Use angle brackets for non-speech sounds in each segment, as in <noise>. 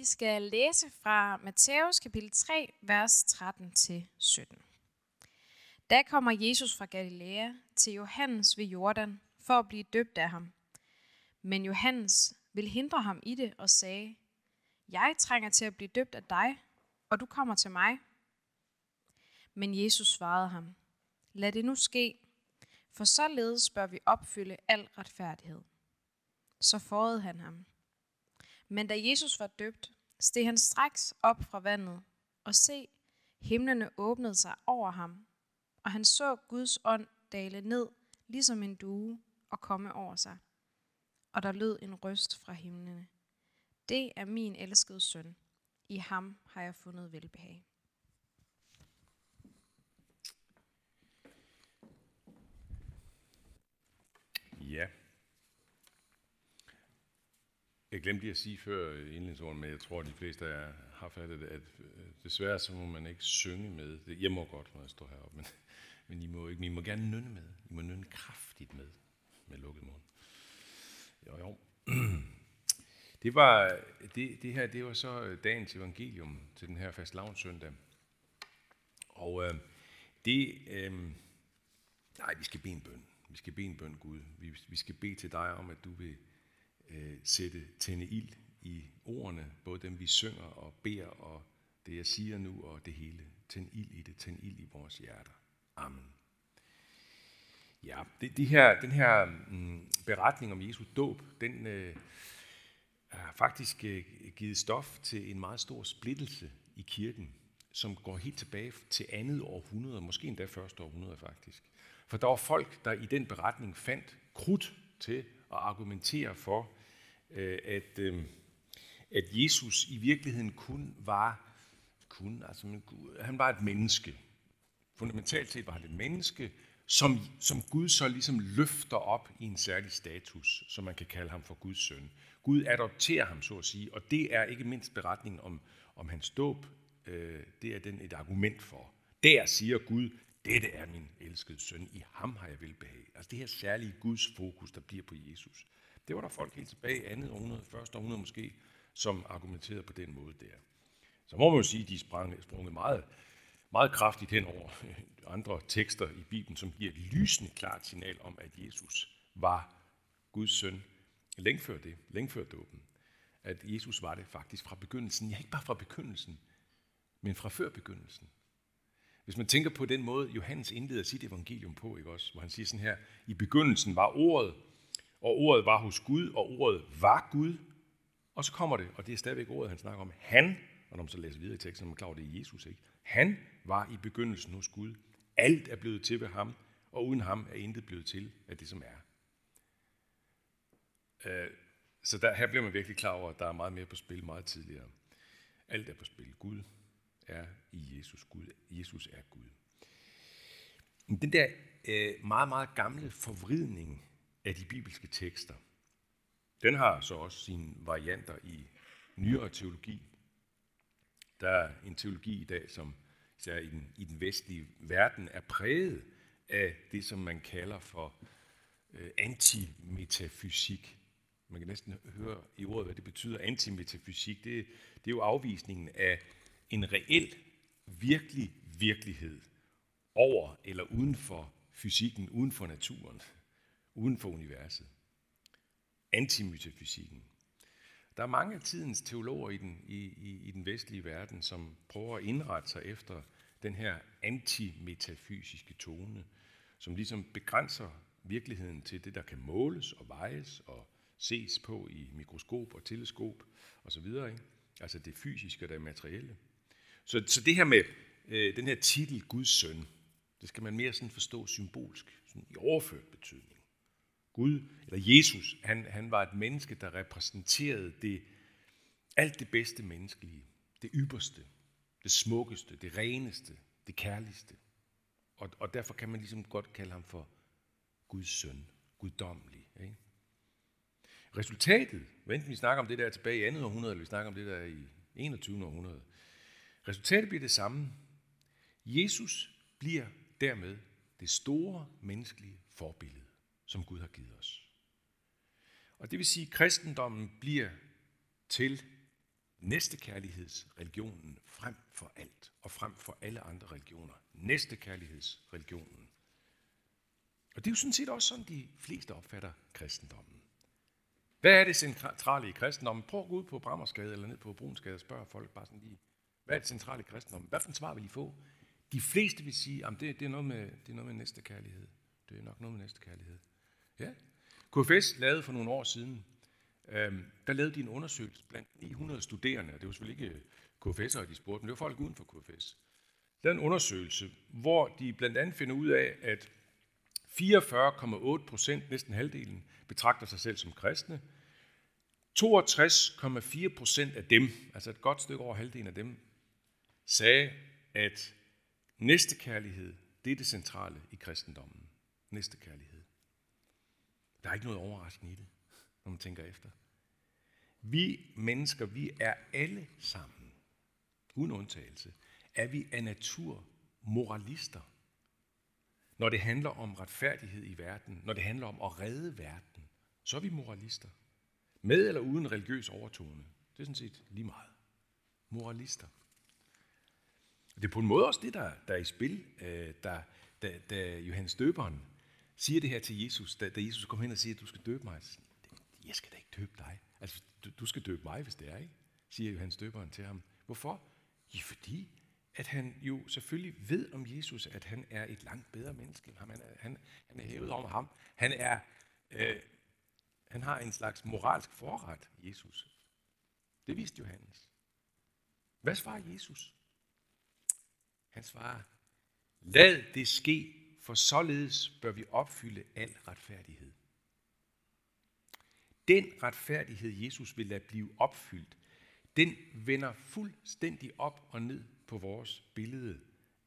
Vi skal læse fra Matthæus kapitel 3, vers 13-17. Da kommer Jesus fra Galilea til Johannes ved Jordan for at blive døbt af ham. Men Johannes vil hindre ham i det og sagde, Jeg trænger til at blive døbt af dig, og du kommer til mig. Men Jesus svarede ham, Lad det nu ske, for således bør vi opfylde al retfærdighed. Så forede han ham. Men da Jesus var døbt, steg han straks op fra vandet, og se, himlene åbnede sig over ham, og han så Guds ånd dale ned, ligesom en due, og komme over sig. Og der lød en røst fra himlene. Det er min elskede søn. I ham har jeg fundet velbehag. Ja. Jeg glemte lige at sige før indlægsordene, men jeg tror, at de fleste af jer har fattet det, at øh, desværre så må man ikke synge med. Det, jeg må godt, når jeg står heroppe, men, <laughs> men I, må ikke, I må gerne nynne med. I må nynne kraftigt med, med lukket mund. Jo, jo. <clears throat> Det, var, det, det her det var så øh, dagens evangelium til den her fast søndag. Og øh, det, øh, nej, vi skal bede en bøn. Vi skal bede en bøn, Gud. Vi, vi skal bede til dig om, at du vil øh, sætte tænde ild i ordene, både dem vi synger og beder, og det jeg siger nu, og det hele. Tænd ild i det, tænd ild i vores hjerter. Amen. Ja, det, de her, den her mm, beretning om Jesu dåb, den øh, har faktisk øh, givet stof til en meget stor splittelse i kirken, som går helt tilbage til andet århundrede, måske endda første århundrede faktisk. For der var folk, der i den beretning fandt krudt til at argumentere for, øh, Øh, at, øh, at Jesus i virkeligheden kun var, kun, altså, han var et menneske. Fundamentalt set var han et menneske, som, som Gud så ligesom løfter op i en særlig status, som man kan kalde ham for Guds søn. Gud adopterer ham, så at sige, og det er ikke mindst beretningen om, om hans dåb, øh, det er den et argument for. Der siger Gud, dette er min elskede søn, i ham har jeg velbehag. Altså det her særlige Guds fokus, der bliver på Jesus. Det var der folk helt tilbage i andet århundrede, første århundrede måske, som argumenterede på den måde der. Så må man jo sige, at de sprang, sprunget meget, meget kraftigt hen over <laughs> andre tekster i Bibelen, som giver et lysende klart signal om, at Jesus var Guds søn. Længe før det, længe før dåben. At Jesus var det faktisk fra begyndelsen. Ja, ikke bare fra begyndelsen, men fra før begyndelsen. Hvis man tænker på den måde, Johannes indleder sit evangelium på, ikke også? hvor han siger sådan her, i begyndelsen var ordet, og ordet var hos Gud, og ordet var Gud. Og så kommer det, og det er stadigvæk ordet, han snakker om. Han, og når man så læser videre i teksten, så er man klar det er Jesus. Ikke? Han var i begyndelsen hos Gud. Alt er blevet til ved ham, og uden ham er intet blevet til af det, som er. Øh, så der, her bliver man virkelig klar over, at der er meget mere på spil meget tidligere. Alt er på spil. Gud er i Jesus. Gud, Jesus er Gud. Den der øh, meget, meget gamle forvridning af de bibelske tekster, den har så også sine varianter i nyere teologi. Der er en teologi i dag, som især i den, i den vestlige verden er præget af det, som man kalder for øh, antimetafysik. Man kan næsten høre i ordet, hvad det betyder. Antimetafysik, det, det er jo afvisningen af en reel, virkelig virkelighed over eller uden for fysikken, uden for naturen, uden for universet. Antimetafysikken. Der er mange af tidens teologer i den, i, i, i den vestlige verden, som prøver at indrette sig efter den her antimetafysiske tone, som ligesom begrænser virkeligheden til det, der kan måles og vejes og ses på i mikroskop og teleskop osv. Ikke? Altså det fysiske og det materielle. Så, så det her med øh, den her titel, Guds søn, det skal man mere sådan forstå symbolsk, sådan i overført betydning. Gud, eller Jesus, han, han var et menneske, der repræsenterede det, alt det bedste menneskelige, det ypperste, det smukkeste, det reneste, det kærligste. Og, og derfor kan man ligesom godt kalde ham for Guds søn, guddommelig. Ikke? Resultatet, enten vi snakker om det der tilbage i andet århundrede, eller vi snakker om det der i 21. århundrede, resultatet bliver det samme. Jesus bliver dermed det store menneskelige forbillede, som Gud har givet os. Og det vil sige, at kristendommen bliver til næstekærlighedsreligionen frem for alt, og frem for alle andre religioner. Næstekærlighedsreligionen. Og det er jo sådan set også sådan, de fleste opfatter kristendommen. Hvad er det centrale i kristendommen? Prøv at gå ud på Brammersgade eller ned på Brunsgade og spørg folk bare sådan lige, hvad er det centrale i kristendommen? Hvad for en svar vil I få? De fleste vil sige, at det, det, er noget med, det er noget med næste kærlighed. Det er nok noget med næste kærlighed. Ja. KFS lavede for nogle år siden, øh, der lavede de en undersøgelse blandt 900 studerende, det var selvfølgelig ikke øh, KFS'ere, de spurgte, men det var folk uden for KFS. Der en undersøgelse, hvor de blandt andet finder ud af, at 44,8 procent, næsten halvdelen, betragter sig selv som kristne. 62,4 procent af dem, altså et godt stykke over halvdelen af dem, sagde, at næstekærlighed, det er det centrale i kristendommen. Næstekærlighed. Der er ikke noget overraskende i det, når man tænker efter. Vi mennesker, vi er alle sammen, uden undtagelse, er vi af natur moralister. Når det handler om retfærdighed i verden, når det handler om at redde verden, så er vi moralister. Med eller uden religiøs overtone. Det er sådan set lige meget. Moralister. Det er på en måde også det, der, der er i spil, øh, da, da, da Johannes Døberen siger det her til Jesus, da, da Jesus kommer hen og siger, at du skal døbe mig. Jeg skal da ikke døbe dig. Altså, du, du skal døbe mig, hvis det er, ikke? siger Johannes Døberen til ham. Hvorfor? Ja, fordi at han jo selvfølgelig ved om Jesus, at han er et langt bedre menneske end ham. Han er, han, han er hævet om ham. Han, er, øh, han har en slags moralsk forret, Jesus. Det vidste Johannes. Hvad svarer Jesus? Han svarer, lad det ske, for således bør vi opfylde al retfærdighed. Den retfærdighed, Jesus vil lade blive opfyldt, den vender fuldstændig op og ned på vores billede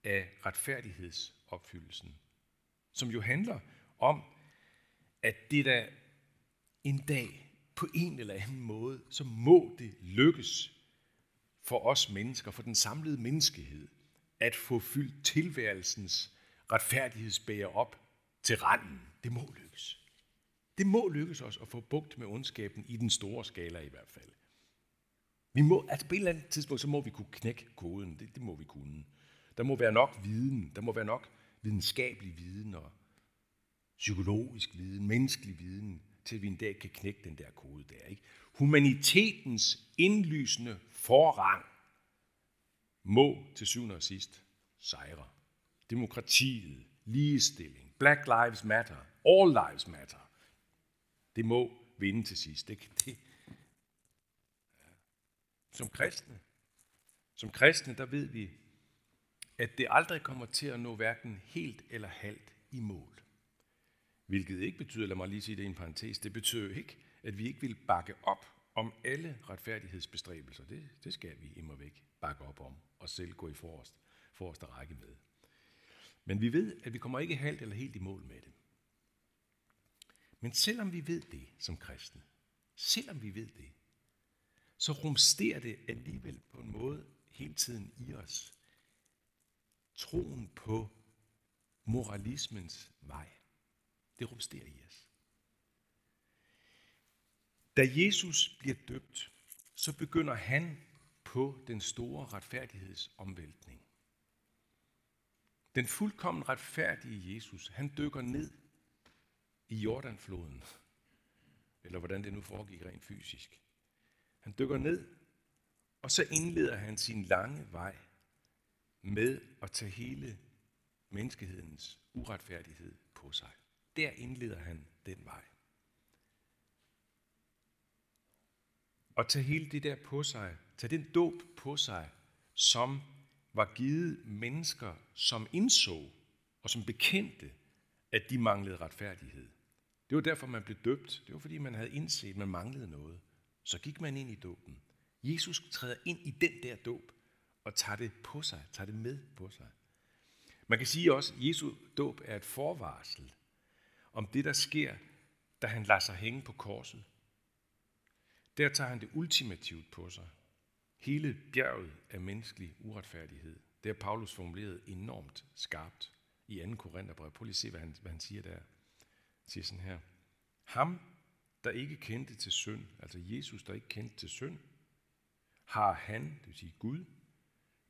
af retfærdighedsopfyldelsen, som jo handler om, at det der en dag på en eller anden måde, så må det lykkes for os mennesker, for den samlede menneskehed, at få fyldt tilværelsens retfærdighedsbæger op til randen. Det må lykkes. Det må lykkes os at få bugt med ondskaben i den store skala i hvert fald. Vi må, altså på et eller andet tidspunkt, så må vi kunne knække koden. Det, det må vi kunne. Der må være nok viden. Der må være nok videnskabelig viden og psykologisk viden, menneskelig viden, til vi en dag kan knække den der kode der. Ikke? Humanitetens indlysende forrang må til syvende og sidst sejre. Demokratiet, ligestilling, Black Lives Matter, All Lives Matter. Det må vinde til sidst. Det, det, som kristne, som kristne, der ved vi, at det aldrig kommer til at nå hverken helt eller halvt i mål. Hvilket ikke betyder, lad mig lige sige det i en parentes, det betyder ikke, at vi ikke vil bakke op om alle retfærdighedsbestræbelser. Det, det skal vi imod væk bakke op om, og selv gå i forrest, forreste række med. Men vi ved, at vi kommer ikke halvt eller helt i mål med det. Men selvom vi ved det som kristne, selvom vi ved det, så rumsterer det alligevel på en måde hele tiden i os. Troen på moralismens vej. Det rumsterer i os. Da Jesus bliver døbt, så begynder han på den store retfærdighedsomvæltning. Den fuldkommen retfærdige Jesus, han dykker ned i Jordanfloden, eller hvordan det nu foregik rent fysisk. Han dykker ned, og så indleder han sin lange vej med at tage hele menneskehedens uretfærdighed på sig. Der indleder han den vej. Og tage hele det der på sig, tage den dåb på sig, som var givet mennesker, som indså og som bekendte, at de manglede retfærdighed. Det var derfor, man blev døbt. Det var fordi, man havde indset, at man manglede noget. Så gik man ind i dåben. Jesus træder ind i den der dåb og tager det på sig, tager det med på sig. Man kan sige også, at Jesu dåb er et forvarsel om det, der sker, da han lader sig hænge på korset. Der tager han det ultimativt på sig. Hele bjerget af menneskelig uretfærdighed. Det har Paulus formuleret enormt skarpt i 2. Korintherbrev. Prøv lige at se, hvad han, hvad han siger der. Han siger sådan her. Ham, der ikke kendte til synd, altså Jesus, der ikke kendte til synd, har han, det vil sige Gud,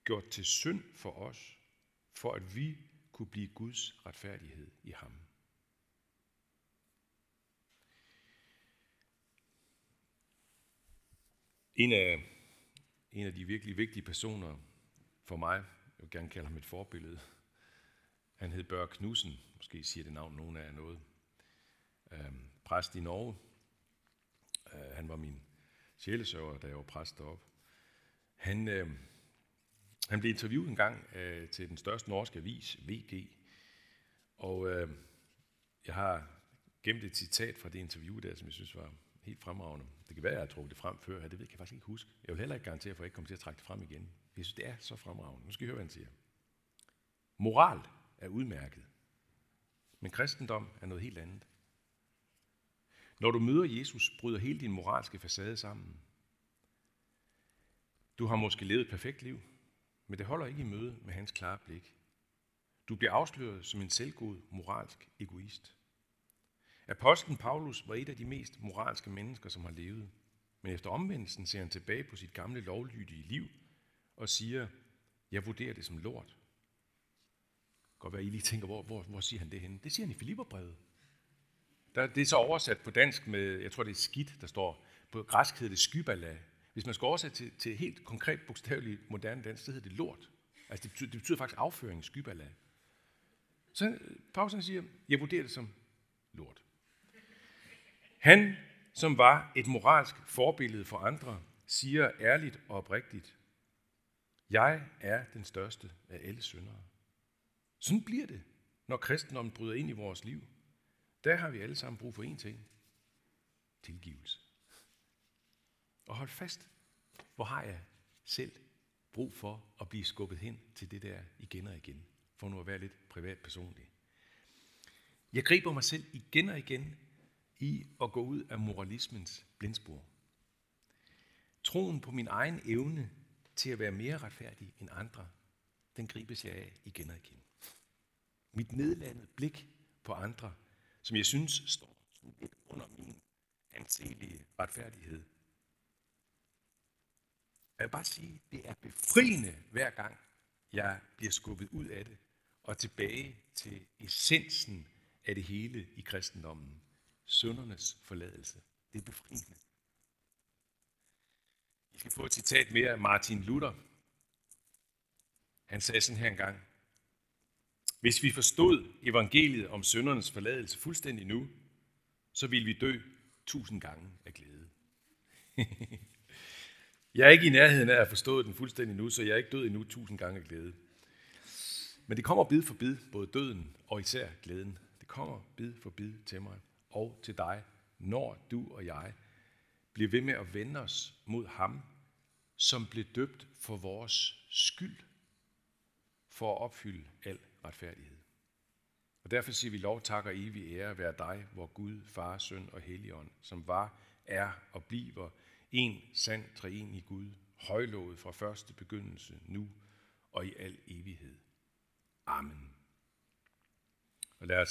gjort til synd for os, for at vi kunne blive Guds retfærdighed i ham. En af, en af de virkelig vigtige personer for mig, jeg vil gerne kalde ham et forbillede, han hed Børge Knudsen, måske siger det navn nogen af jer noget, øh, præst i Norge. Øh, han var min sjælesøver, da jeg var præst deroppe. Han, øh, han blev interviewet en gang øh, til den største norske avis, VG, og øh, jeg har gemt et citat fra det interview der, som jeg synes var helt fremragende. Det kan være, at jeg har trukket det frem før, det ved jeg faktisk ikke huske. Jeg vil heller ikke garantere for, at jeg ikke kommer til at trække det frem igen. Jeg synes, det er så fremragende. Nu skal I høre, hvad han siger. Moral er udmærket, men kristendom er noget helt andet. Når du møder Jesus, bryder hele din moralske facade sammen. Du har måske levet et perfekt liv, men det holder ikke i møde med hans klare blik. Du bliver afsløret som en selvgod moralsk egoist. Apostlen Paulus var et af de mest moralske mennesker, som har levet. Men efter omvendelsen ser han tilbage på sit gamle lovlydige liv og siger, jeg vurderer det som lort. Godt være, I lige tænker, hvor, hvor, hvor siger han det henne? Det siger han i Filipperbrevet. Der, det er så oversat på dansk med, jeg tror det er skidt, der står. På græsk hedder det skybala. Hvis man skal oversætte til, til helt konkret bogstaveligt moderne dansk, så hedder det lort. Altså det betyder, det betyder faktisk afføring, skybala. Så Paulus siger, jeg vurderer det som lort. Han, som var et moralsk forbillede for andre, siger ærligt og oprigtigt, jeg er den største af alle syndere. Sådan bliver det, når kristendommen bryder ind i vores liv. Der har vi alle sammen brug for én ting. Tilgivelse. Og hold fast, hvor har jeg selv brug for at blive skubbet hen til det der igen og igen, for nu at være lidt privat personlig. Jeg griber mig selv igen og igen i at gå ud af moralismens blindspor. Troen på min egen evne til at være mere retfærdig end andre, den gribes jeg af igen og igen. Mit nedlandet blik på andre, som jeg synes står lidt under min anselige retfærdighed. Jeg vil bare sige, det er befriende hver gang, jeg bliver skubbet ud af det og tilbage til essensen af det hele i kristendommen. Søndernes forladelse. Det er befriende. I skal få et citat mere af Martin Luther. Han sagde sådan her engang. Hvis vi forstod evangeliet om søndernes forladelse fuldstændig nu, så ville vi dø tusind gange af glæde. <laughs> jeg er ikke i nærheden af at forstå den fuldstændig nu, så jeg er ikke død endnu tusind gange af glæde. Men det kommer bid for bid, både døden og især glæden. Det kommer bid for bid til mig og til dig, når du og jeg bliver ved med at vende os mod ham, som blev døbt for vores skyld, for at opfylde al retfærdighed. Og derfor siger vi lov, tak og evig ære være dig, hvor Gud, Far, Søn og Helligånd, som var, er og bliver en sand treen i Gud, højlovet fra første begyndelse, nu og i al evighed. Amen. Og lad os